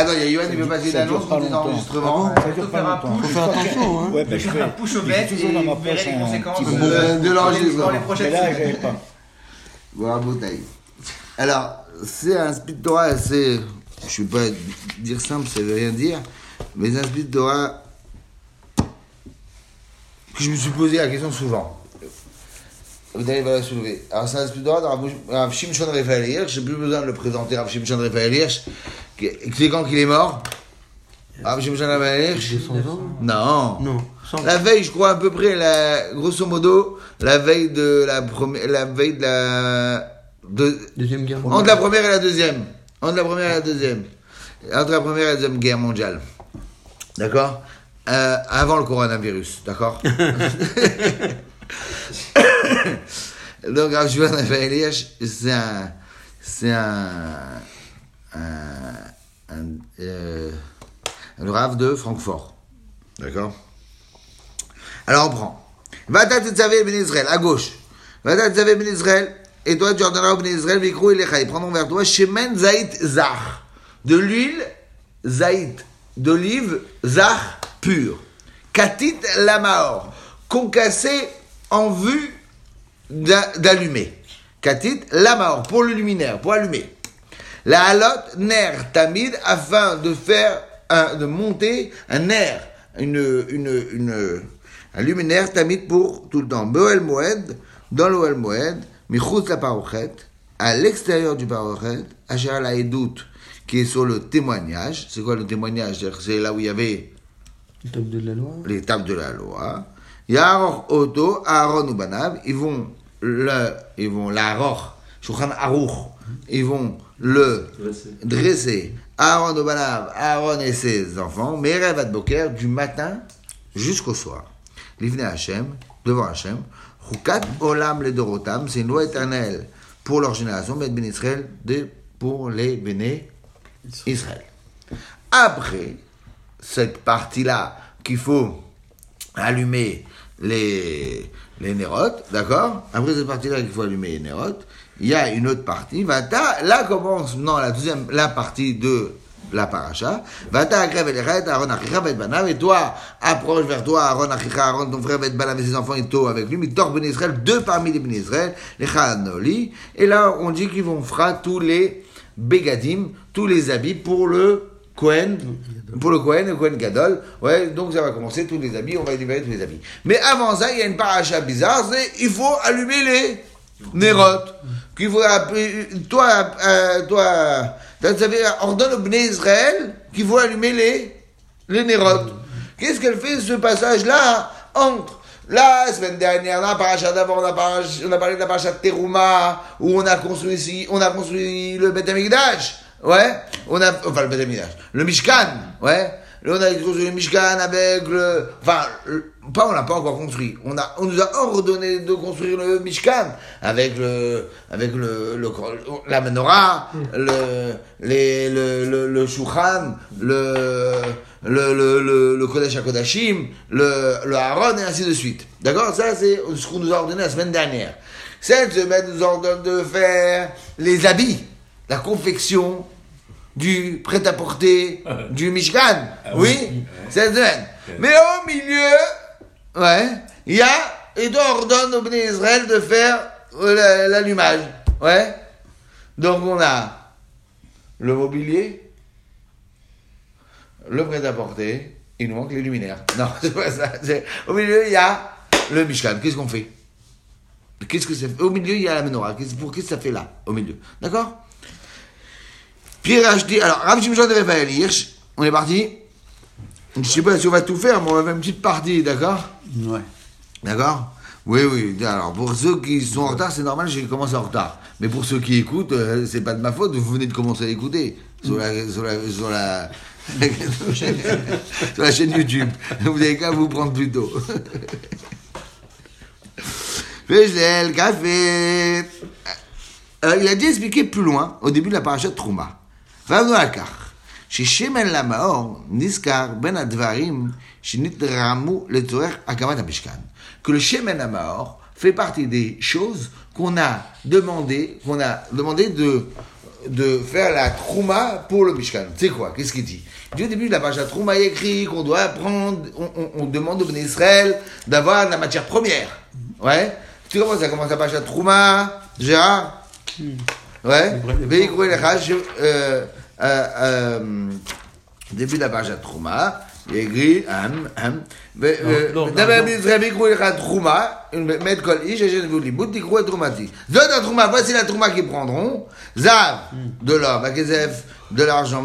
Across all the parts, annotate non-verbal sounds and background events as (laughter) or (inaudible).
attends, il y a Yoann qui veut passer une Ça dure annonce pas pour des longtemps. enregistrements. Ça dure pas longtemps. Faut faire attention, hein. Ouais, je Je fais fais un push au J'ai bête et vous verrez les un conséquences de, l'enregistrement. dans les Mais prochaines là, semaines. j'avais pas. La bouteille. Alors, c'est un speed Torah assez. Je ne vais pas dire simple, ça veut rien dire. Mais un speed Torah que je me suis posé la question souvent. Vous allez la soulever. Alors, c'est un speed Torah dans Rav Shimshon Raphaël Hirsch. Je n'ai plus besoin de le présenter, Rav Shimshon Raphaël Hirsch. C'est quand qu'il est mort 200 ans Non. Non, 100 La veille, je crois à peu près, la, grosso modo, la veille de la première, la veille de la, de, Deuxième guerre entre la première et la deuxième. Entre la première et la deuxième. Entre la première et la deuxième guerre mondiale. D'accord? Euh, Avant le coronavirus, d'accord? (laughs) (coughs) Donc, Rav Shimon c'est un, c'est un, un, euh, de Francfort. D'accord? Alors on prend. Vata Tetzavé Ben Israël, à gauche. Vata Tetzavé Ben Israël, et toi au Ben Israël, Vikrou et Lecha, ils prendront vers toi Shemen Zaït Zach. De l'huile Zaït, d'olive Zach pure. Katit Lamaor, concassé en vue d'a- d'allumer. Katit Lamaor, pour le luminaire, pour allumer. La halot ner tamid afin de faire un, de monter un ner, une, une, une, un luminaire tamid pour tout le temps. Boel Moed, dans l'Oel Moed, michut la parochet, à l'extérieur du parochet, asher la edut, qui est sur le témoignage. C'est quoi le témoignage? C'est là où il y avait Le top de la loi. tables de la loi. Yaror Oto, Aaron ou Banav, ils vont le, ils vont l'Aror, Shulchan Aruch, ils vont le dresser. Aaron Banav, Aaron et ses enfants, Merev Ad Boker, du matin jusqu'au soir. Livne Hachem, devant Hachem, Chukat Olam le Dorotam, c'est une loi éternelle pour leur génération, mais Ben Israël, de- pour les Béné Israël. Après, cette partie-là qu'il faut allumer les, les nérotes, d'accord? Après cette partie-là qu'il faut allumer les nérotes, il y a une autre partie. Vata, là commence non, la deuxième, la partie de la paracha. Vata agrève rêtes, Aaron achicha et et toi, approche vers toi, Aaron achicha, Aaron, ton frère, et banav et ses enfants, et toi avec lui, mais tor ben Israël, deux parmi les ben Israël, les chanoli. Et là, on dit qu'ils vont fera tous les bégadim, tous les habits pour le Cohen, pour le Cohen, le Cohen Gadol. Ouais, donc ça va commencer tous les habits, on va libérer tous les habits. Mais avant ça, il y a une paracha bizarre, c'est il faut allumer les nérotes. Qu'il faut appeler- toi, euh, toi, vous savez, ordonne au Bnei Israël qu'il faut allumer les, les nérotes. Qu'est-ce qu'elle fait ce passage-là entre la semaine dernière, la paracha d'avant, on, a parlé- on a parlé de la paracha de Teruma, où on a construit ici, on a construit le Beth Amikdash. Ouais, on a, enfin le Beth Amikdash, le Mishkan, ouais. Là, on a construit le Mishkan avec le, enfin, le- pas, on l'a pas encore construit. On a, on nous a ordonné de construire le Mishkan avec le, avec le, le, la menorah, le, les, le, le, le Shulchan, le, le, le, le, le Kodesh HaKodashim, le, le Aaron et ainsi de suite. D'accord? Ça, c'est ce qu'on nous a ordonné la semaine dernière. Cette semaine, nous ordonne de faire les habits, la confection du prêt-à-porter du Mishkan. Oui, cette semaine. Mais au milieu, ouais, il y a, et donc ordonne au Bnei Israël de faire euh, la- l'allumage. Ouais. Donc on a le mobilier, le prêt-à-porter, il nous manque les luminaires. Non, (laughs) c'est pas ça. Au milieu, il y a le Mishkan. Qu'est-ce qu'on fait? Qu'est-ce que c'est Au milieu, il y a la menorah. Qu'est-ce, pour, qu'est-ce que ça fait là, au milieu D'accord? Pierre acheté. Alors, Rav Shimshon de Raphaël Hirsch, on est parti. Je sais pas si on va tout faire, mais on va faire une petite partie, d'accord Ouais. D'accord Oui, oui. Alors, pour ceux qui sont en retard, c'est normal, j'ai commencé en retard. Mais pour ceux qui écoutent, euh, c'est pas de ma faute, vous venez de commencer à écouter sur la, sur la, sur la, (laughs) sur la chaîne YouTube. Vous avez qu'à vous prendre plus tôt. Le café. Alors, il a dit expliquer plus loin, au début de la paracha de Trouma. ועבדו על כך, ששמן למאור נזכר בין הדברים שנתרמו לצורך הקמת המשכן. Que le shemen amaor fait partie des choses qu'on a demandé, qu'on a demandé de, de faire la trouma pour le Mishkan. Tu sais quoi Qu'est-ce qu'il dit Il dit au début de la page la trouma, il écrit qu'on doit prendre, on, on- on demande au Béné Israël d'avoir de la matière première. Ouais Tu sais comment ça commence la page la trouma Gérard Ouais Véhicoule les Raj, Euh, euh, début de la page la trouma, il écrit, hum, hum, la voici la trouma qu'ils prendront. Zav, de l'or, de l'argent.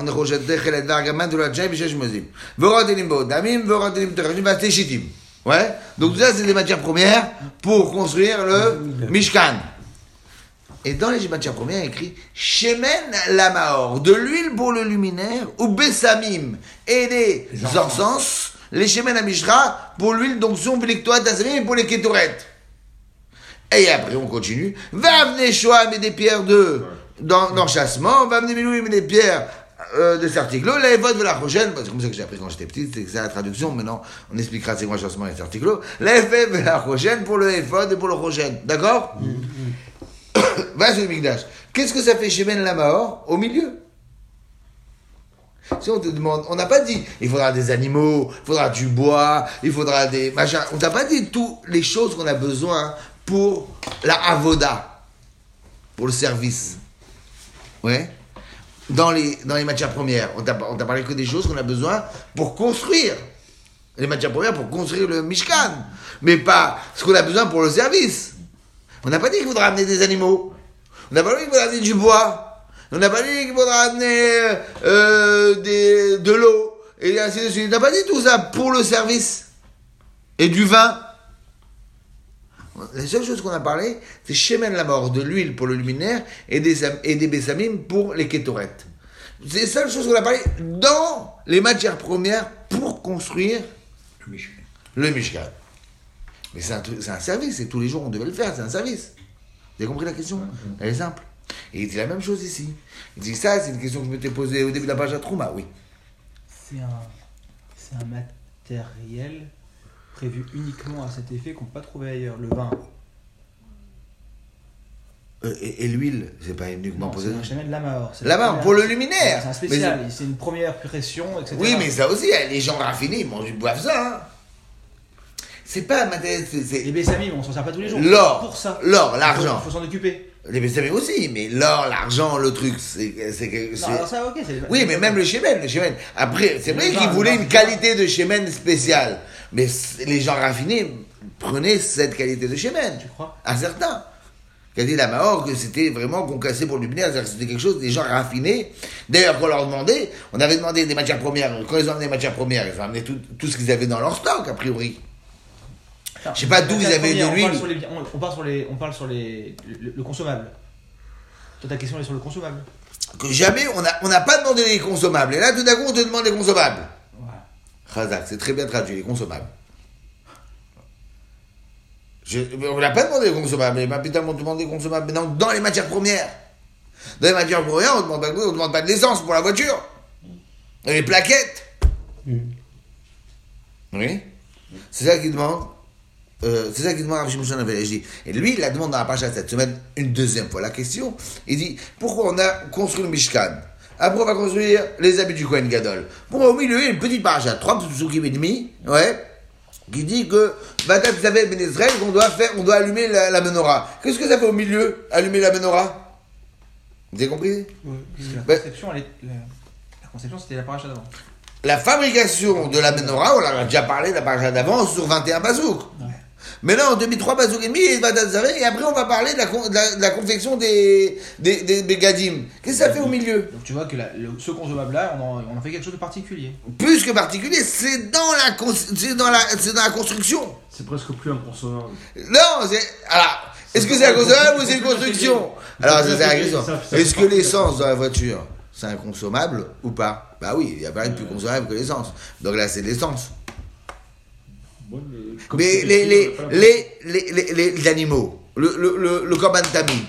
Ouais? Donc, tout ça, c'est des matières premières pour construire le Mishkan. Et dans les matières premières, il écrit Shemen Lamaor, de l'huile pour le luminaire, ou Bessamim, et des encens, les Shemen Amishra, pour l'huile d'onction, et pour les Ketoret. Et après, on continue. Va venir Shoah, mais des pierres de, dans, d'enchassement, va venir Milouim, mais des pierres euh, de Sartiglo, les votes de la prochaine, c'est comme ça que j'ai appris quand j'étais petit, c'est ça la traduction, maintenant on expliquera c'est quoi chassement et les votes de la prochaine pour le Ephod et pour le d'accord? Va sur (coughs) le Migdash. Qu'est-ce que ça fait chez Ben Lamahor au milieu? Si on te demande, on n'a pas dit, il faudra des animaux, il faudra du bois, il faudra des machins. On t'a pas dit toutes les choses qu'on a besoin pour la avoda, pour le service. Ouais. Dans les, matières premières, on on t'a parlé que des choses qu'on a besoin pour construire. Les matières premières pour construire le Mishkan. Mais pas ce qu'on a besoin pour le service. On n'a pas dit qu'il faudra amener des animaux. On n'a pas dit qu'il faudra amener du bois. On n'a pas dit qu'il faudra amener euh, des, de l'eau. Et ainsi de suite. On n'a pas dit tout ça pour le service. Et du vin. La seule chose qu'on a parlé, c'est Shemen la mort, de l'huile pour le luminaire et des, et des bessamim pour les kétorettes. C'est la seule chose qu'on a parlé dans les matières premières pour construire le Mishkan. Mais c'est un, un service, et tous les jours on devait le faire, c'est un service. Vous avez compris la question Elle est simple. Et il dit la même chose ici. Il dit ça, c'est une question que je m'étais posée au début de la page à Trouma, oui. C'est un, c'est un matériel prévu uniquement à cet effet qu'on ne peut pas trouver ailleurs. Le vin, Euh, et et l'huile, c'est pas uniquement posé. c'est la mort. La mort, pour le luminaire. C'est un spécial, c'est une première pression, etc. Oui, mais ça aussi, les gens raffinés, ils mangent, ils boivent ça. hein. C'est pas c'est- c'est Les bessamim, on s'en sert pas tous les jours. L'or. Pour ça. L'or, l'argent. Il faut, faut s'en occuper. les bessamines aussi, mais l'or, l'argent, le truc, c'est c'est ça, ok. Oui, mais même le Shemen, le Shemen. Après, c'est vrai qu'ils voulaient une qualité de Shemen spéciale. Mais les gens raffinés prenaient cette qualité de Shemen. Tu crois? À certains. Qui a dit la Mahor que c'était vraiment concassé pour luminaire, c'est-à-dire que c'était quelque chose des gens raffinés. D'ailleurs, quand on leur demandait, on avait demandé des matières premières. Quand ils ont amené des matières premières, ils ont amené tout, tout ce qu'ils avaient dans leur stock, a priori. Je sais pas d'où ils avaient de on parle l'huile. sur les- On, on parle sur les, on parle sur les, le, le consommable. Toi, ta question est sur le consommable. Que jamais, on n'a on n'a pas demandé les consommables. Et là, tout d'un coup, on te demande les consommables. Voilà. Khazak, c'est très bien traduit, les consommables. Je, on n'a pas demandé les consommables, mais putain, on demande les consommables. Mais non, dans les matières premières. Dans les matières premières, on ne demande, pas- on demande pas de l'essence pour la voiture. Et les plaquettes. Oui. C'est ça qu'il demande. Euh, c'est ça qu'il demande à dis, Et lui, il la demande dans la page cette semaine une deuxième fois la question. Il dit pourquoi on a construit le Mishkan? Après, on va construire les habits du Kohen Gadol? Pourquoi au milieu, il y a une petite page à trois psukim et demi, ouais, qui dit que Batat Zavel Ben Israël, qu'on doit faire, on doit allumer la, la menorah. Qu'est-ce que ça fait au milieu, allumer la menorah? Vous avez compris? Parce que la Ben- conception, elle est, la, la conception, c'était la paracha d'avant. La fabrication de la menorah, on en a déjà parlé la page d'avant sur 21 bazouks. Ouais. Mais là, met trois bazouks et demi et après, on va parler de la, con- de la, de la confection des, des, des, des gadim. Qu'est-ce que ça fait au milieu? Donc tu vois que la- le- ce consommable-là, on en, on en fait quelque chose de particulier. Plus que particulier, c'est dans la, c'est dans la, c'est dans la construction. C'est presque plus inconsommable. Non, c'est. Alors, est-ce que c'est un consommable ou c'est une construction? (laughs) Alors, c'est la question. Est-ce que l'essence dans la voiture, c'est inconsommable ou pas? Bah oui, il n'y a pas rien de plus consommable que l'essence. Donc là, c'est de l'essence. Mais les, les, la- les, les, les, les- les animaux, le, le, le, le corban tamid,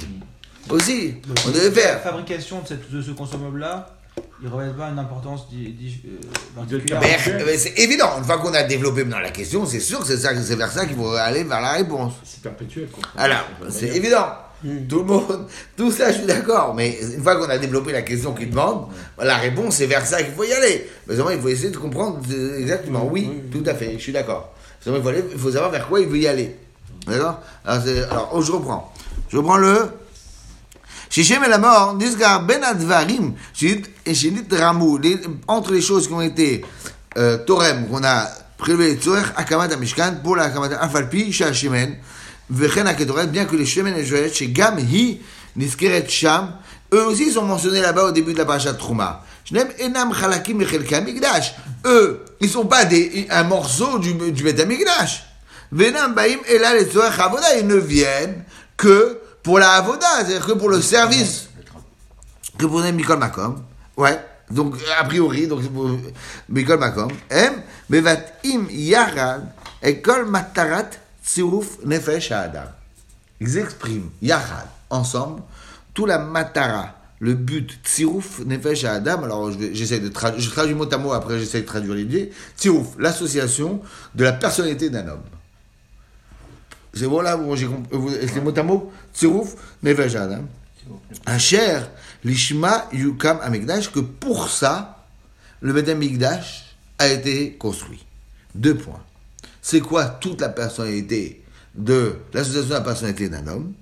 aussi, on devait La faire. fabrication de, cette, de ce consommable-là, il revêt pas une importance di- di- euh, particulière. Mais, mais c'est évident, une fois qu'on a développé maintenant la question, c'est sûr que c'est ça, c'est vers ça qu'il faut aller vers la réponse. C'est perpétuel, quoi. Alors, c'est évident. Tout le monde, tout ça, je suis d'accord. Mais une fois qu'on a développé la question qu'il demande, la réponse c'est vers ça qu'il faut y aller. Mais il faut essayer de comprendre euh, exactement. Oui, tout à fait, je suis d'accord. Il faut, aller- il faut savoir vers quoi il veut y aller. D'accord? Alors, alors, oh, je reprends. Je reprends le. Shichem et la mort, Nisgar ben advarim, et Shidit ramou, entre les choses qui ont été euh, Torem, qu'on a prélevé les Tzorech, Akamat Amishkan, pour la Akamat Afalpi, Shashimen, Vechen Aketoret, bien que les Shemen et Joël, chez Gam, Hi, Niskeret Sham, eux aussi sont mentionnés là-bas au début de la parasha de Trouma. Shnem Enam Chalakim Mechelka Migdash. Eux, ils sont pas des, un morceau du, du Bet Amigdash. Venam Baim et les Tzorech Avoda, ils ne viennent que pour la Avoda, c'est-à-dire que pour le service que pour Mikol Makom. Ouais. Donc, a priori, donc Mikol Makom. Em, Bevatim Yarad, et Kol Matarat Tziruf Nefesh Adam. Ils expriment, Yarad, ensemble, tout la Matara, le but, Tziruf Nefesh Adam. Alors, j'essaie de traduire, je traduis mot à mot, après j'essaie de traduire l'idée. Tziruf, l'association de la personnalité d'un homme. C'est bon là, j'ai c'est mot à mot? Tziruf Nefesh Adam. Asher, Lishma, Yukam, Amigdash, que pour ça, le Amigdash a été construit. Deux points. C'est quoi toute la personnalité de l'association de la personnalité d'un homme?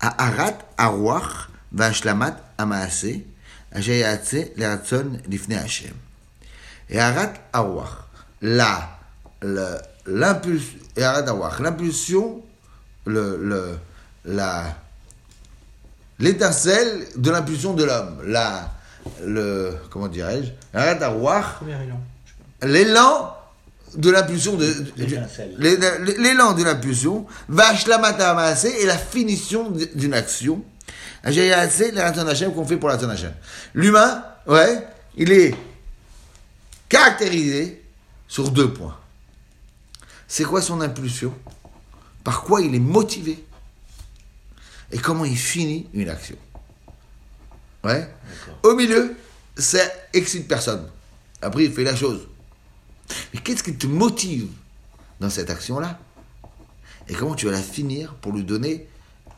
Aharat, Arwach, Vashlamat, Amaase, Ajayatse, Leratson, Lifne Hashem. Et Aharat, Arwach, la, le- l'impulsion, Arwach, l'impulsion, le, le, la, l'étincelle de l'impulsion de l'homme, la, le, comment dirais-je, Premier élan. l'élan de l'impulsion de, l'élan de l'impulsion. Va et la finition d'une action qu'on fait pour la. L'humain, ouais, il est caractérisé sur deux points. C'est quoi son impulsion? Par quoi il est motivé? Et comment il finit une action? Ouais. Au milieu, ça excite personne. Après, il fait la chose. Mais qu'est-ce qui te motive dans cette action-là? Et comment tu vas la finir pour lui donner,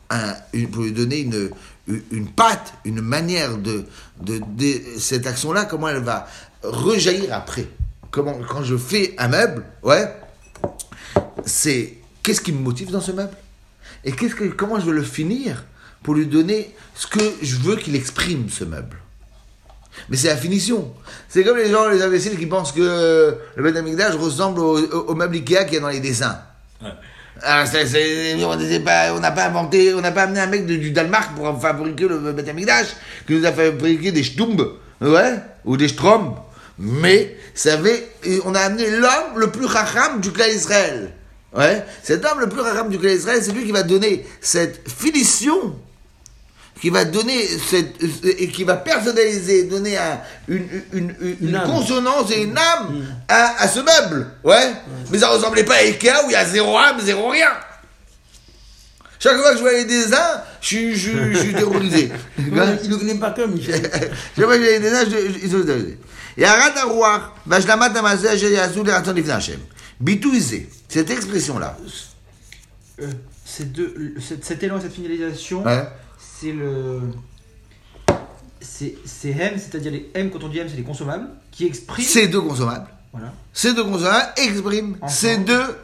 un, pour lui donner une, une, patte, une manière de, de, cette action-là, comment elle va rejaillir après comment, Quand je fais un meuble, ouais, c'est qu'est-ce qui me motive dans ce meuble? Et qu'est-ce que, comment je vais le finir pour lui donner ce que je veux qu'il exprime, ce meuble? Mais c'est la finition. C'est comme les gens, les imbéciles qui pensent que le Beth ressemble au, meuble Ikea qu'il y a dans les dessins. Ah, on n'a pas inventé, on n'a pas amené un mec du Danemark pour fabriquer le Beth Amikdash, qui nous a fabriqué des Stumb, ouais, ou des Strom. Mais, et on a amené l'homme le plus racham du clan Israël. Ouais, cet homme le plus racham du clan Israël, c'est lui qui va donner cette finition qui va donner cette, et qui va personnaliser, donner un- une, une, une, une âme. consonance et une âme à, à ce meuble. Ouais. Mais ça ressemblait pas à Ikea où il y a zéro âme, zéro rien. Chaque fois que je vois les dessins, je suis, je, suis- je suis terrorisé. (laughs) Il ne connaît pas que Michel. (laughs) Chaque fois que je vois les dessins, je, sont terrorisés. Et Arat Arouach, Vajlamat Amazé, Yasu, les Raton Lifnei Hashem. Bitouisé, cette expression-là. Euh, ces deux, le- cet, cet élan et cette finalisation, Ouais. C'est le. C'est M, c'est-à-dire les M, quand on dit M, c'est les consommables, qui expriment Ces deux consommables. voilà, Ces deux consommables expriment Ensemble. ces deux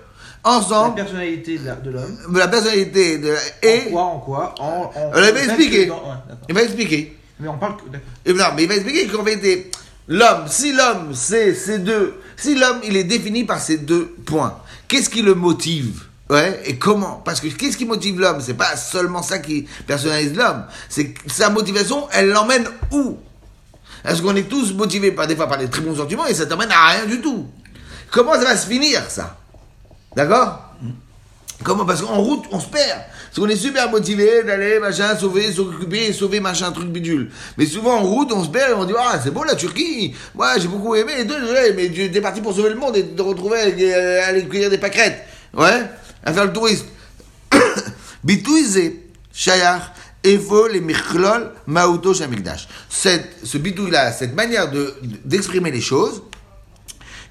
la ensemble personnalité de la- l'homme. la personnalité de la- En et quoi, en quoi en, l'avait en fait, expliqué. dans- ouais, d'accord. il va expliquer. Mais on parle que. non, mais il va expliquer qu'en vérité, l'homme, si l'homme c'est ces deux, si l'homme il est défini par ces deux points, qu'est-ce qui le motive? Ouais, et comment? Parce que qu'est-ce qui motive l'homme? C'est pas seulement ça qui personnalise l'homme. C'est sa motivation, elle l'emmène où? Est-ce qu'on est tous motivés par des fois par des très bons sentiments et ça t'emmène à rien du tout? Comment ça va se finir ça? D'accord? Comment? Parce qu'en route, on se perd. Parce qu'on est super motivé d'aller, machin, sauver, s'occuper, sauver, machin, truc bidule. Mais souvent, en route, on se perd et on dit, ah, c'est beau la Turquie. Moi, j'ai beaucoup aimé désolé, mais tu es parti pour sauver le monde et te retrouver euh, aller cueillir des pâquerettes. Ouais? Faire le touriste. Bitouizé, Shayar, Evo, les Michlol, Maouto, Shamikdash. Ce bidouille-là, cette manière de, d'exprimer les choses,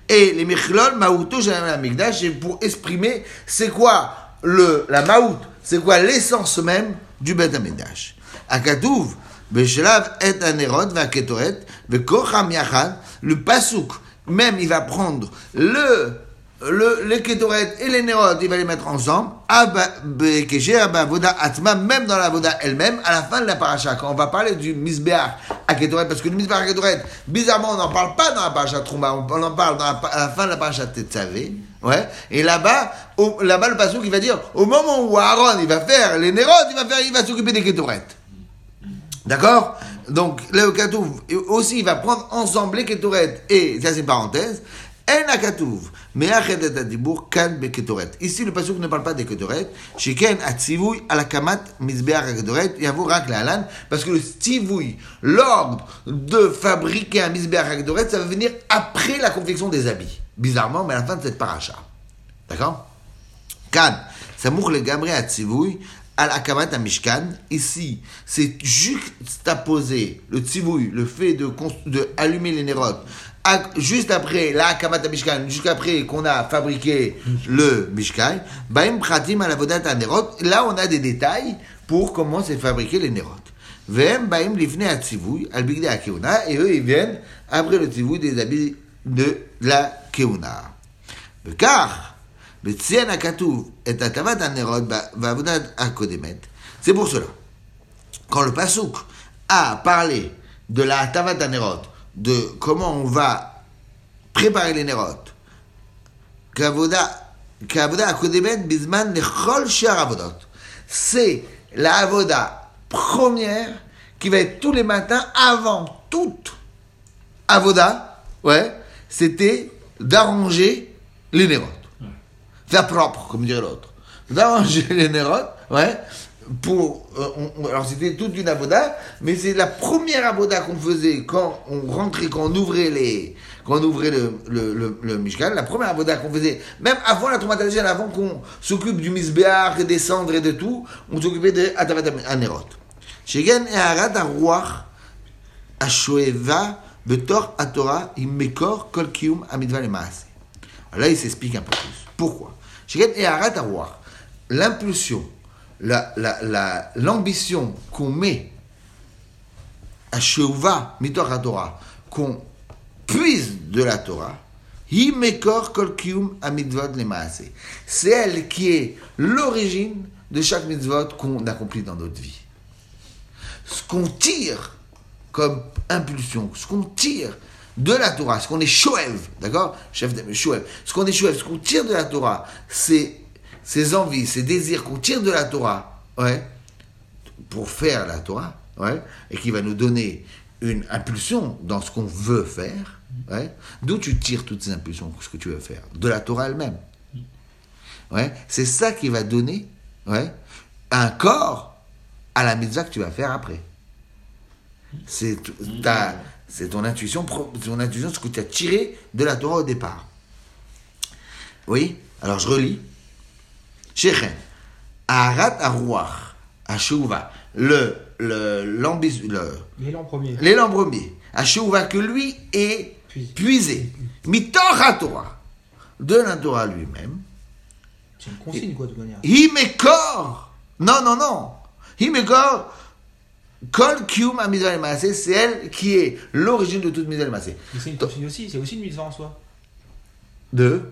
et les Michlol, Maouto, Shamikdash, c'est pour exprimer c'est quoi le, la Maout, c'est quoi l'essence même du Beth Amidash. Akatouv, Beshelav et Anerot, va Ketoret, Vekocham Yachad, le Pasouk, même il va prendre le, le, les Ketoret et les Nerot, il va les mettre ensemble, Abba- Bekeshe, Abba Avoda Atma, même dans la Avoda elle-même, à la fin de la paracha, quand on va parler du Misbeach à Ketoret, parce que le Misbeach à Ketoret, bizarrement, on n'en parle pas dans la paracha Troumba, on en parle la, à la fin de la paracha Tetzavé, ouais, et là-bas, là-bas, le Pasouk, il va dire, au moment où Aaron, il va faire les Nerot, il va faire, il va s'occuper des Ketoret. D'accord? Donc, le Katouv, aussi, il va prendre ensemble les Ketoret et, ça c'est parenthèse, Ici, le Pasuk ne parle pas des Ketoret, Sheken Atzivouy, Alakamat, Mizbeach Ketoret, Yavou Rak Alan, parce que le Tzivouy, l'ordre de fabriquer un Mizbeach Ketoret, ça va venir après la confection des habits. Bizarrement, mais à la fin de cette paracha. D'accord? Kan, Samour le Gabré à Tzivouy, al Akamat à Mishkan. Ici, c'est juxtaposer le Tzivouy, le fait de, de allumer les nérotes, juste après la Kamat Mishkan, jusqu'après qu'on a fabriqué le Mishkan, Baim Pratim à la là on a des détails pour comment c'est fabriqué les Nerot. Vem Baim Livne à Tzivouy, al Bigde à et eux ils viennent après le Tzivouy des habits de la Keuna. Car, Betsian Akatouv et Atavat Nerot, Vavodat Akodemet, c'est pour cela. Quand le Pasouk a parlé de la Atavat Nerot, de comment on va préparer les bizman lechol shar avodot. C'est la avoda première qui va être tous les matins avant toute avoda, ouais, c'était d'arranger les nérotes. Faire propre, comme dirait l'autre. D'arranger les nérotes, ouais, pour, euh, on- alors c'était toute une avoda, mais c'est la première avoda qu'on faisait quand on rentrait, quand on ouvrait les, quand on ouvrait le, le, le, Mishkan, la première avoda qu'on faisait, même avant la traumatisation, avant qu'on s'occupe du Misbéach et des cendres et de tout, on s'occupait de Atavat Anerot. Shegen et Arad Arouach Ashoeva Betor Atora Imekor Kol Kiyum Amidva Lemaase. Là, il s'explique un peu plus. Pourquoi? Sheken et Arat Arouach, l'impulsion, la, la, la, l'ambition qu'on met à Sheuva Mitor Torah, qu'on puise de la Torah, Himekor Kol Kiyum Amidvot Lemaase. C'est elle qui est l'origine de chaque mitzvot qu'on accomplit dans notre vie ce qu'on tire comme impulsion, ce qu'on tire de la Torah, ce qu'on est shoev, d'accord? Chef de shoev. Ce qu'on est shoev, ce qu'on tire de la Torah, c'est ces envies, ces désirs qu'on tire de la Torah, ouais, pour faire la Torah, ouais, et qui va nous donner une impulsion dans ce qu'on veut faire, ouais. D'où tu tires toutes ces impulsions, ce que tu veux faire De la Torah elle-même. Ouais, c'est ça qui va donner ouais, un corps à la mitzvah que tu vas faire après. C'est c'est ton intuition, ton intuition, ce que tu as tiré de la Torah au départ. Oui? Alors je relis. Shechen, Arat Arouach, Ashouva, le, L'élan premier. l'élan premier, Ashouva que lui est Puisé. puisé, Mitor Torah, de la Torah lui-même, C'est une consigne, quoi, de manière. Himekor Non, non, non Himekor Kol Kium Amidal Maaseh, c'est elle qui est l'origine de toute Midal Maaseh. Mais c'est une consigne aussi, c'est aussi une mitzvah en soi. De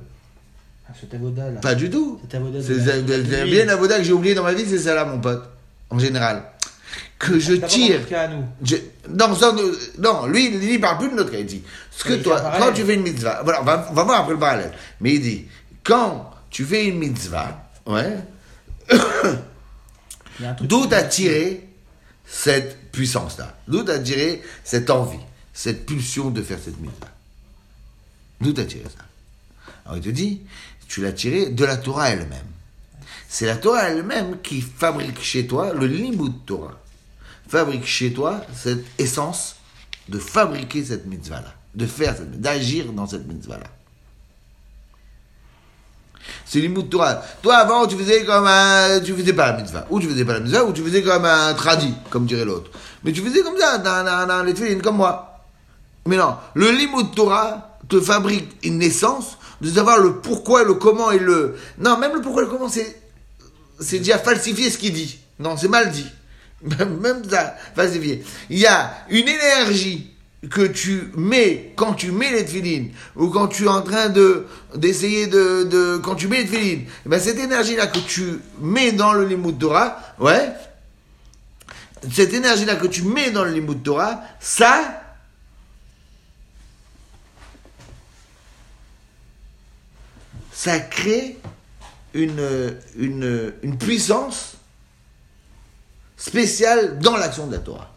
Ah, ce avoda là. Pas du tout. Cet avoda C'est bien l'avoda que j'ai oublié dans ma vie, c'est ça là, mon pote. En général. Que je tire. cas à nous. Je- non, ça, non, non, lui, il il parle plus de notre cas. Il dit, ce que toi, quand tu fais une mitzvah, voilà, on va, on va voir après le parallèle. Mais il dit, quand tu fais une mitzvah, ouais, (coughs) D'où t'as tiré cette puissance-là? D'où t'as tiré cette envie, cette pulsion de faire cette mitzvah? D'où t'as tiré ça? Alors il te dit, tu l'as tiré de la Torah elle-même. C'est la Torah elle-même qui fabrique chez toi le limud Torah. Fabrique chez toi cette essence de fabriquer cette mitzvah-là, de faire d'agir dans cette mitzvah-là. C'est l'imout Torah. Toi, avant, tu faisais comme un. Tu faisais pas la mitzvah. Ou tu faisais pas la mitzvah, ou tu faisais comme un tradit, comme dirait l'autre. Mais tu faisais comme ça, dans, dans, dans les tefillin, comme moi. Mais non, le limut Torah te fabrique une naissance de savoir le pourquoi, le comment et le. Non, même le pourquoi et le comment, c'est. c'est déjà falsifié ce qu'il dit. Non, c'est mal dit. (laughs) Même ça, falsifié. Il y a une énergie que tu mets quand tu mets les tefilines ou quand tu es en train de d'essayer de, de quand tu mets les tefilines, eh ben cette énergie là que tu mets dans le limud Torah, ouais, cette énergie là que tu mets dans le limud Torah, ça ça crée une, une, une puissance spéciale dans l'action de la Torah,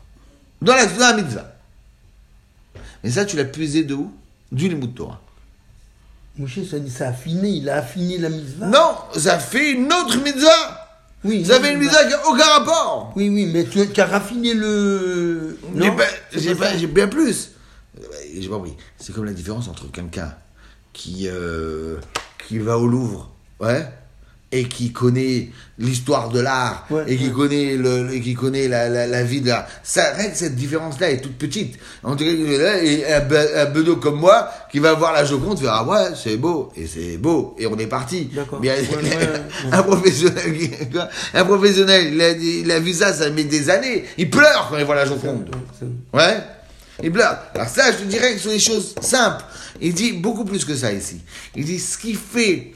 dans l'action de la mitzvah. Mais ça, tu l'as puisé de où? Du limud Torah. Moshe, ça dit, ça a affiné, il a affiné la mitzvah. Non, ça fait une autre mitzvah. oui, Ça fait une bah, mitzvah qui n'a aucun rapport. Oui, oui, mais tu, tu as raffiné le. Non, j'ai bien plus. Euh, J'ai pas compris. C'est comme la différence entre quelqu'un qui, euh, qui va au Louvre, ouais, et qui connaît l'histoire de l'art, Ouais, et qui ouais. connaît, le, et qui connaît la, la, la vie de l'art. Ça, que cette différence-là est toute petite. En tout cas, il est là, et un, un bedeau comme moi, qui va voir la Joconde, fait, ah ouais, c'est beau, et c'est beau, et on est parti. Mais Ouais, (laughs) un professionnel, un professionnel, il a, il a vu ça, ça met des années. Il pleure quand il voit la Joconde. Ouais Il pleure. Alors ça, je te dirais que ce sont des choses simples. Il dit beaucoup plus que ça ici. Il dit ce qui fait,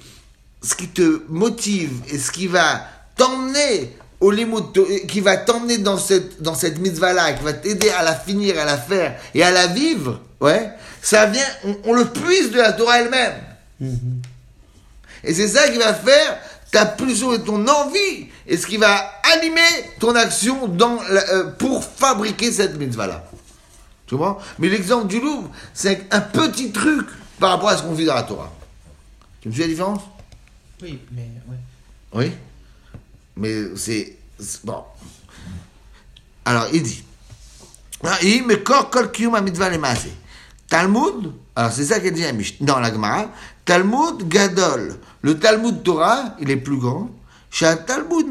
ce qui te motive et ce qui va t'emmener au limite, qui va t'emmener dans cette, dans cette mitzvah-là, qui va t'aider à la finir, à la faire et à la vivre, ouais, ça vient, on, on le puise de la Torah elle-même. Et c'est ça qui va faire ta pulsion et ton envie, et ce qui va animer ton action dans la- euh, pour fabriquer cette mitzvah-là. Tu vois Mais l'exemple du Louvre, c'est un petit truc par rapport à ce qu'on vit dans la Torah. Tu me suis la différence? Oui, mais ouais. Oui? Mais c'est. Bon. Alors, il dit. Ah, maaseh. Talmud, alors c'est ça qu'elle dit à Mish- dans la Gemara. Talmud gadol. Le Talmud Torah, il est plus grand. Talmud.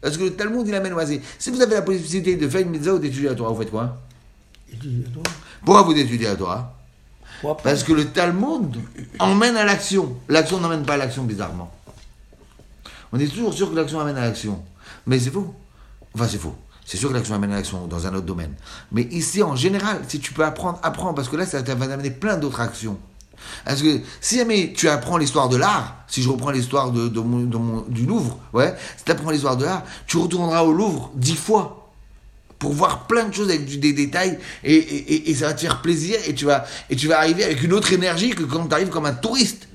Parce que le Talmud, il amène au maaseh. Si vous avez la possibilité de faire une mitzvah ou d'étudier la Torah, vous faites quoi? Pourquoi vous étudiez la Torah. Parce que le Talmud emmène à l'action. L'action n'emmène pas à l'action, bizarrement. On est toujours sûr que l'action amène à l'action. Mais c'est faux. Enfin, c'est faux. C'est sûr que l'action amène à l'action dans un autre domaine. Mais ici, en général, si tu peux apprendre, apprends, parce que là, ça va t'amener plein d'autres actions. Parce que si jamais tu apprends l'histoire de l'art, si je reprends l'histoire de, de mon- de mon- du Louvre, ouais, si tu apprends l'histoire de l'art, tu retourneras au Louvre dix fois pour voir plein de choses avec du- des détails et, et- ça va te faire plaisir et tu vas et tu vas arriver avec une autre énergie que quand tu arrives comme un touriste.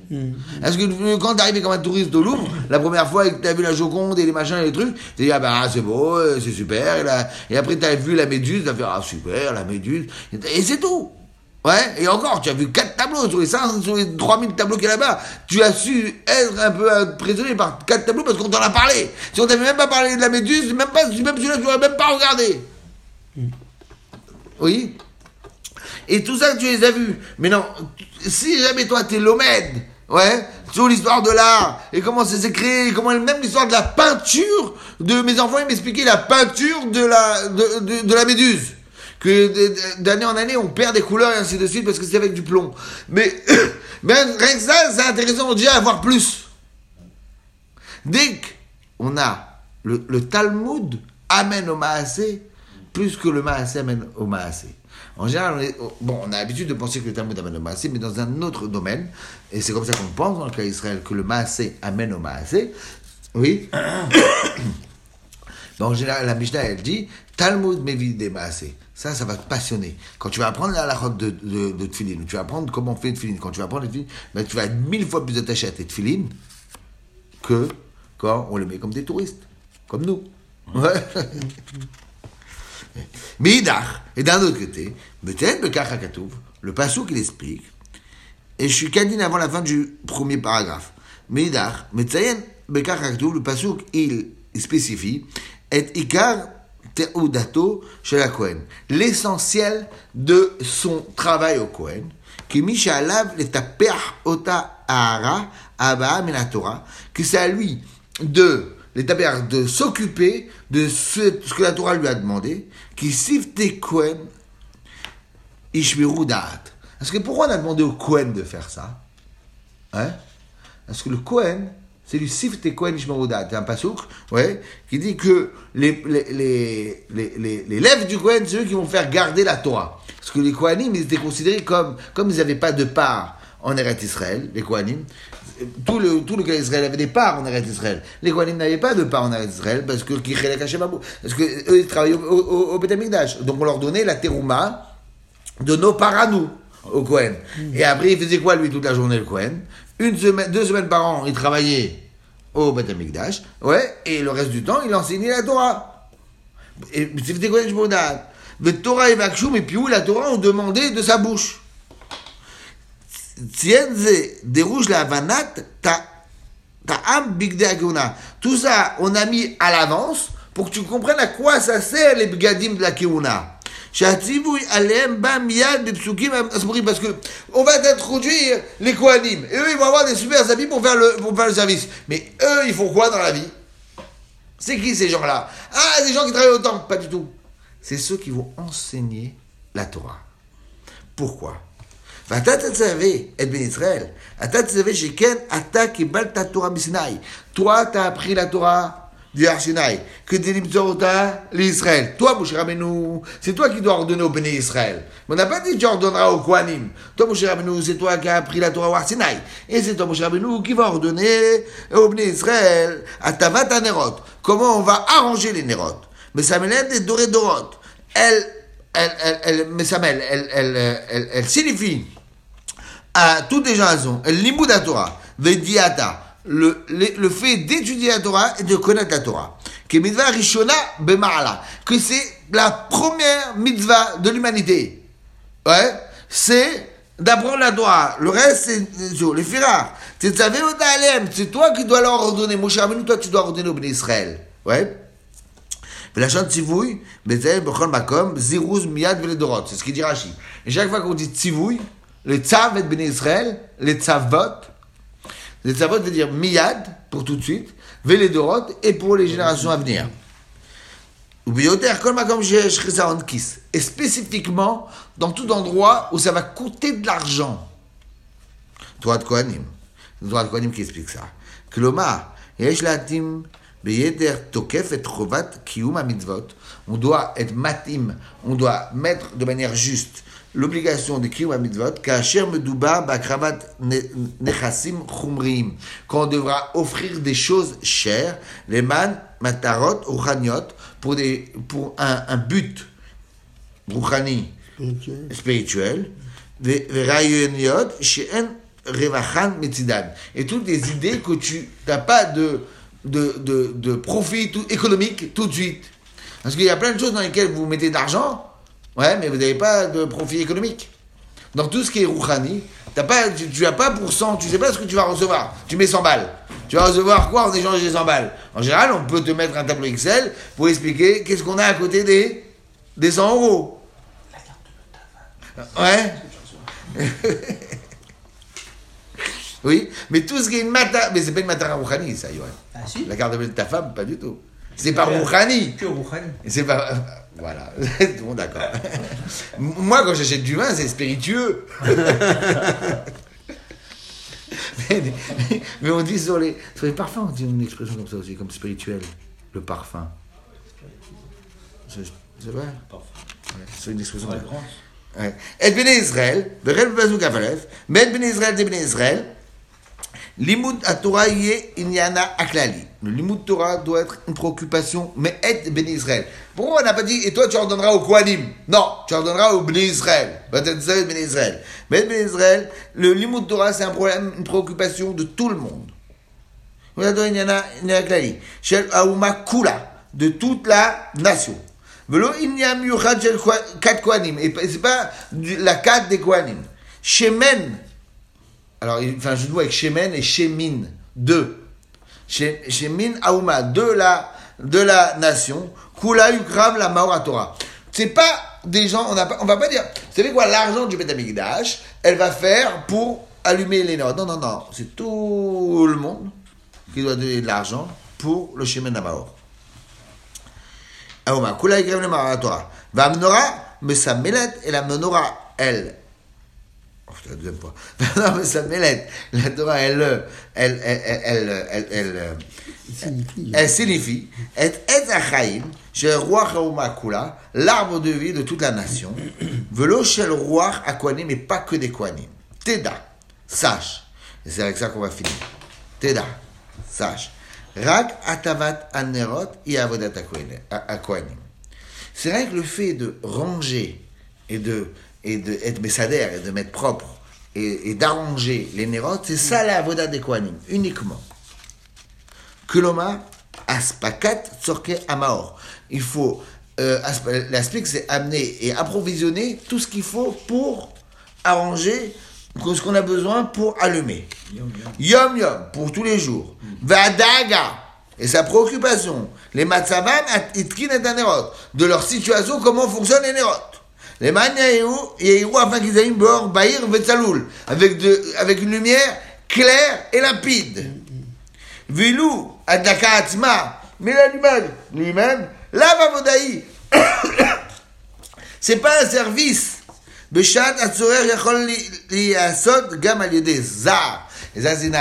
Parce que quand tu arrives comme un touriste au Louvre, la première fois et que tu as vu la Joconde et les machins et les trucs, tu dis ah bah c'est beau, euh, c'est super, et, là- et après tu as vu la Méduse, tu as fait ah super, la Méduse, et c'est tout. Ouais, et encore, tu as vu quatre tableaux sur les 500, sur les 3000 tableaux qu'il y a là-bas. Tu as su être un peu impressionné par quatre tableaux parce qu'on t'en a parlé. Si on t'avait même pas parlé de la Méduse, même pas, même celui-là, tu l'aurais même pas regardé. Oui. Et tout ça, tu les as vus. Mais non, si jamais toi, t'es l'omède, ouais, sur l'histoire de l'art, et comment ça s'est créé, et comment même l'histoire de la peinture, de mes enfants, ils m'expliquaient la peinture de la, de, de, la méduse. Que d'année en année, on perd des couleurs et ainsi de suite parce que c'est avec du plomb. Mais, (coughs) mais rien que ça, c'est intéressant déjà à voir plus. Dès qu'on a le, le Talmud amène au Maasé plus que le Maasé amène au Maasé. En général, on, est- bon, on a l'habitude de penser que le Talmud amène au Maasé, mais dans un autre domaine, et c'est comme ça qu'on pense dans le cas d'Israël, que le Maasé amène au Maasé. Oui. (coughs) En général, la Mishnah, elle dit Talmud Mevid des Maasé. Ça, ça va te passionner. Quand tu vas apprendre la halachot de, de, de Tfilin, tu vas apprendre comment on fait Tfilin, quand tu vas apprendre les Tfilin, ben, tu vas être mille fois plus attaché à tes Tfilin que quand on les met comme des touristes, comme nous. Ouais. (laughs) (laughs) Mais et d'un autre côté, peut-être le passou qui l'explique, et je suis cadine avant la fin du premier paragraphe. Mais le passou, il spécifie, est Ikar Teudato chez la Kohen. L'essentiel de son travail au Kohen, qui Mishalav le taper ota ahara aba Torah, que c'est à lui de de s'occuper de ce, que la Torah lui a demandé, qui sifte Kohen ishmiru da'at. Parce que pourquoi on a demandé au Kohen de faire ça Hein? Parce que le Kohen, C'est du Sifte Kohen Ishmaouda. C'est un pasouk, ouais, qui dit que les, les, lèvres du Kohen, c'est eux qui vont faire garder la Torah. Parce que les Kohanim, ils étaient considérés comme ils n'avaient pas de part en Eretz Israël, les Kohanim, tout le, tout le cas d'Israël avait des parts en Eretz Israël. Les Kohanim n'avaient pas de part en Eretz Israël parce que. Parce que eux, ils travaillaient au, au, au Beth Amikdash. Donc on leur donnait la terouma de nos parts à nous, au Kohen. Et après, il faisait quoi, lui, toute la journée, le Kohen? Une semaine, deux semaines par an, il travaillait au Beth Amikdash. Ouais, et le reste du temps, il enseignait la Torah. Et c'était Kohen Shmodat. Le Torah et Vakshum, et puis où la Torah, on demandait de sa bouche. Tout ça, on a mis à l'avance pour que tu comprennes à quoi ça sert les Bgadim de la Keuna. Parce que on va t'introduire les Kohanim. Et eux, ils vont avoir des super habits pour faire le, pour faire le service. Mais eux, ils font quoi dans la vie? C'est qui ces gens-là? Ah, des gens qui travaillent autant. Pas du tout. C'est ceux qui vont enseigner la Torah. Pourquoi? ואתה תצווה את בן ישראל, אתה תצווה שכן אתה קיבלת תורה מסיני. Toi, t'as appris la Torah du Har Sinai, que de l'Imtzorota l'Israël. Toi, Moshe Rabbeinu, c'est toi qui dois ordonner au Béné Israël. Mais on n'a pas dit que tu ordonneras au Kohanim. Toi, Moshe Rabbeinu, c'est toi qui as appris la Torah au Har Sinai. Et c'est toi, Moshe Rabbeinu, qui va ordonner au Béné Israël à Tavat Nerot. Comment on va arranger les Nerot. Mais ça m'élève des doré dorot. Elle, elle, elle, elle, mais ça elle, elle, elle, elle, elle signifie à toutes les générations, l'imbuda Torah, le diata, le, fait d'étudier la Torah et de connaître la Torah. Que mitzvah rishona bema'ala, que c'est la première mitzvah de l'humanité. Ouais, c'est d'apprendre la Torah. Le reste, c'est les firars. C'est c'est toi qui dois leur ordonner. Mon cher ami, toi, tu dois ordonner au béni Israël. Ouais. C'est ce qu'il dit Rachid. Chaque fois qu'on dit tzivouy, le tzav et béni Israël, les tzavot, les tzavot veut dire miyad, pour tout de suite, veledorot, et pour les générations à venir. Et spécifiquement, dans tout endroit où ça va coûter de l'argent. Toi de Kohanim. Toi de Kohanim qui explique ça. On doit être matim, on doit mettre de manière juste l'obligation de Kiyum mitzvot, Kacher Medouba Bakravat Nechassim Chumriim, quand on devra offrir des choses chères, les man, matarot, uchaniot, pour, des, pour un, un but rouchani, spirituel, rayoniot, she'en revachan metzidan. Et toutes les idées que tu n'as pas de, de, de, de profit tout, économique tout de suite. Parce qu'il y a plein de choses dans lesquelles vous mettez de l'argent, Ouais, mais vous n'avez pas de profit économique. Dans tout ce qui est Rouhani, pas, tu n'as pas pour 100, tu sais pas ce que tu vas recevoir. Tu mets 100 balles. Tu vas recevoir quoi en échange des 100 balles? En général, on peut te mettre un tableau Excel pour expliquer qu'est-ce qu'on a à côté des, des 100 euros. La carte de Ouais. (laughs) oui, mais tout ce qui est une mata, mais c'est pas une matara Rouhani, ça, Yoann. Ah si La carte de ta femme, pas du tout. C'est pas Rouhani. Que Rouhani. C'est pas. Voilà, (laughs) monde d'accord. (laughs) Moi, quand j'achète du vin, c'est spiritueux. (laughs) mais, mais, on dit sur les, sur les parfums, on dit une expression comme ça aussi, comme spirituel, le parfum. C'est vrai C'est une expression. Ouais. Et Israël, Béné Israël, L'imoud à Torah y est inyana aklali. Le limoud Torah doit être une préoccupation, mais être béni Israël. Pourquoi on n'a pas dit, et toi tu ordonneras au Kohanim? Non, tu ordonneras au béni Israël. béni Israël. Mais béni Israël, le limoud Torah c'est un problème, une préoccupation de tout le monde. De toute la nation. Et c'est pas la 4 des Kohanim. Shemen, alors, enfin, je dois avec Shemen et Shemin, deux. Shemin Aouma, de la, de la nation. Kula Ukrav la Maora Torah. C'est pas des gens, on, a va pas dire, vous savez quoi, l'argent du Betamikdash, elle va faire pour allumer les notes. Non, non, non, c'est tout le monde qui doit donner de l'argent pour le Shemen Amaor. Aouma, Kula Ukrav la Maora Torah. Va Menorah, mais sa Melet et la Menorah, elle, la deuxième fois. (laughs) non, mais ça mêlette. La Torah, elle, euh, elle, elle, elle, elle, elle, euh, signifie. et et achaim shel roi kula, l'arbre de vie de toute la nation. (clears throat) Velo shel roi akwanim, mais pas que des kwanim. Teda, sache. Et c'est avec ça qu'on va finir. Teda, sache. Rak atavat anerot avodat akwanim. C'est vrai que le fait de ranger et de et de être et de mettre propre et, et d'arranger les nérotes, c'est ça la des kwanim, uniquement. Kuloma, aspakat tzorke amaor. Il faut, euh, c'est amener et approvisionner tout ce qu'il faut pour arranger ce qu'on a besoin pour allumer. Yom Yom, pour tous les jours. Vadaga, et sa préoccupation. Les matzavan itkin et. De leur situation, comment fonctionnent les nérotes. Les afin qu'ils aillent bord, bahir, vetzaloul. Avec, de, avec une lumière claire et limpide. Vilou, adaka atzma, mais l'animal lui-même, la vavodaï, (coughs) c'est pas un service. Beshat atzorer yachol li- liyasot gam yedei zar. Et ça, c'est une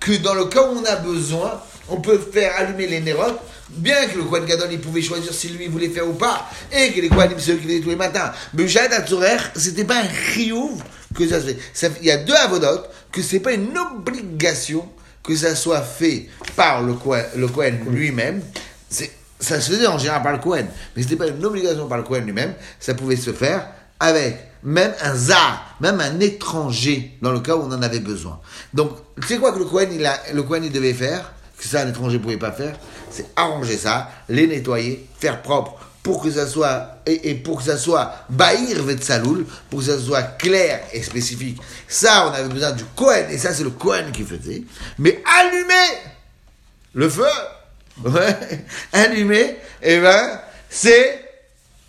que dans le cas où on a besoin, on peut faire allumer les nérotes, bien que le Kohen Gadol, il pouvait choisir si lui voulait faire ou pas, et que les Kohanim se faisaient tous les matins. Beshat atzorer, c'était pas un chiyuv que ça se fait. Ça Il y a deux avodotes, que c'est pas une obligation que ça soit fait par le Kohen, le Kohen lui-même. C'est- Ça se faisait en général par le Kohen, mais ce n'était pas une obligation par le Kohen lui-même. Ça pouvait se faire avec même un zar, même un étranger, dans le cas où on en avait besoin. Donc, c'est quoi que le Kohen, il, a, le Kohen, il devait faire, que ça, un étranger ne pouvait pas faire C'est arranger ça, les nettoyer, faire propre, pour que ça soit, et, et pour que ça soit Bahir Vetsaloul, pour que ça soit clair et spécifique. Ça, on avait besoin du Kohen, et ça, c'est le Kohen qui faisait. Mais allumer le feu, (laughs) ouais, allumer, et ben, c'est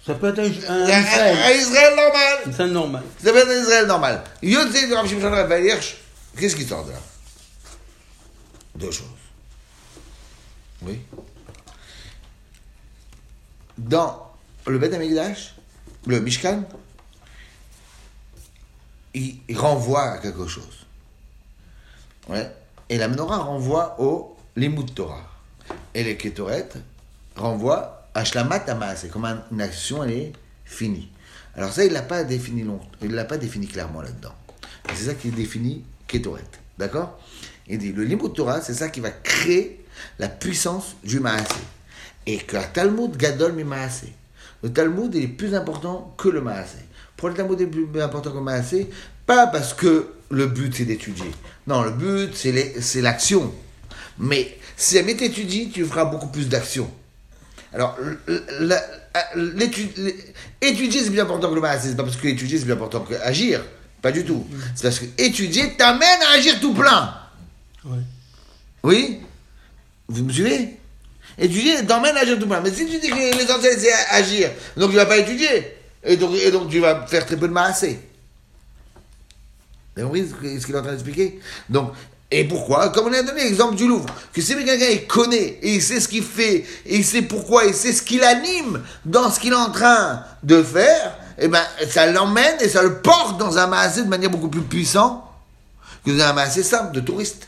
Ça peut être un, un, un, un Israël. Normal. C'est normal. Ça peut être un Israël normal. Yotzei de Hirsch, qu'est-ce qui sort de là? Deux choses. Oui. Dans le Beth Amikdash, le Mishkan, il, renvoie à quelque chose. Ouais. Et la menorah renvoie au Limud Torah. Et les Ketoret renvoient à Shlamat. C'est comme un- une action, elle est finie. Alors ça, il l'a pas défini long, il l'a pas défini clairement là-dedans. C'est ça qui définit Ketoret. D'accord? Il dit, le Limud Torah, c'est ça qui va créer la puissance du Maasé. Et que la Talmud Gadol mi Maasé. Le Talmud, est plus important que le Maasé. Pourquoi le Talmud est plus important que le Maasé? Pas parce que le but, c'est d'étudier. Non, le but, c'est l'action. Mais si jamais tu étudies, tu feras beaucoup plus d'action. Alors, l'é- étudier, c'est plus important que le maths. C'est pas parce que étudier, c'est plus important que agir. Pas du tout. C'est parce que étudier t'amène à agir tout plein. Ouais. Oui? Vous me suivez? Étudier t'emmène à agir tout plein. Mais si tu dis que l'essentiel, c'est agir, donc tu vas pas étudier. Et donc, et donc tu vas faire très peu de maassé. Vous compris ce qu'il est en train d'expliquer? Donc, et pourquoi? Comme on a donné l'exemple du Louvre, que si quelqu'un il connaît, et il sait ce qu'il fait, et il sait pourquoi, il sait ce qui l'anime dans ce qu'il est en train de faire, et ben ça l'emmène et ça le porte dans un maassé de manière beaucoup plus puissante que dans un maassé simple de touriste.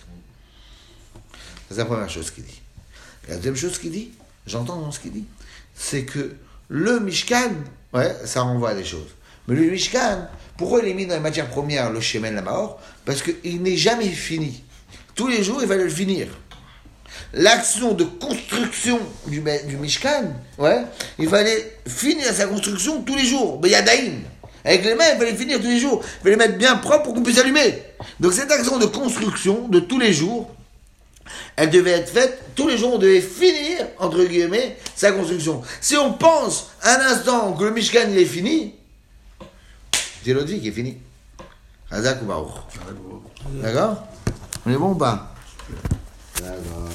C'est la première chose qu'il dit. La deuxième chose qu'il dit, j'entends dans ce qu'il dit, c'est que le Mishkan, ouais, ça renvoie à des choses. Mais le Mishkan, pourquoi il est mis dans les matières premières, le Shemen, la Mahor? Parce qu'il n'est jamais fini. Tous les jours, il va le finir. L'action de construction du, du Mishkan, ouais, il fallait finir sa construction tous les jours. Mais Yadaïm. Avec les mains, il fallait finir tous les jours. Il fallait mettre bien propre pour qu'on puisse allumer. Donc cette action de construction de tous les jours, elle devait être faite, tous les jours on devait finir, entre guillemets, sa construction. Si on pense un instant que le Mishkan il est fini, c'est l'autre vie qui est fini. D'accord On est bon ou pas? D'accord.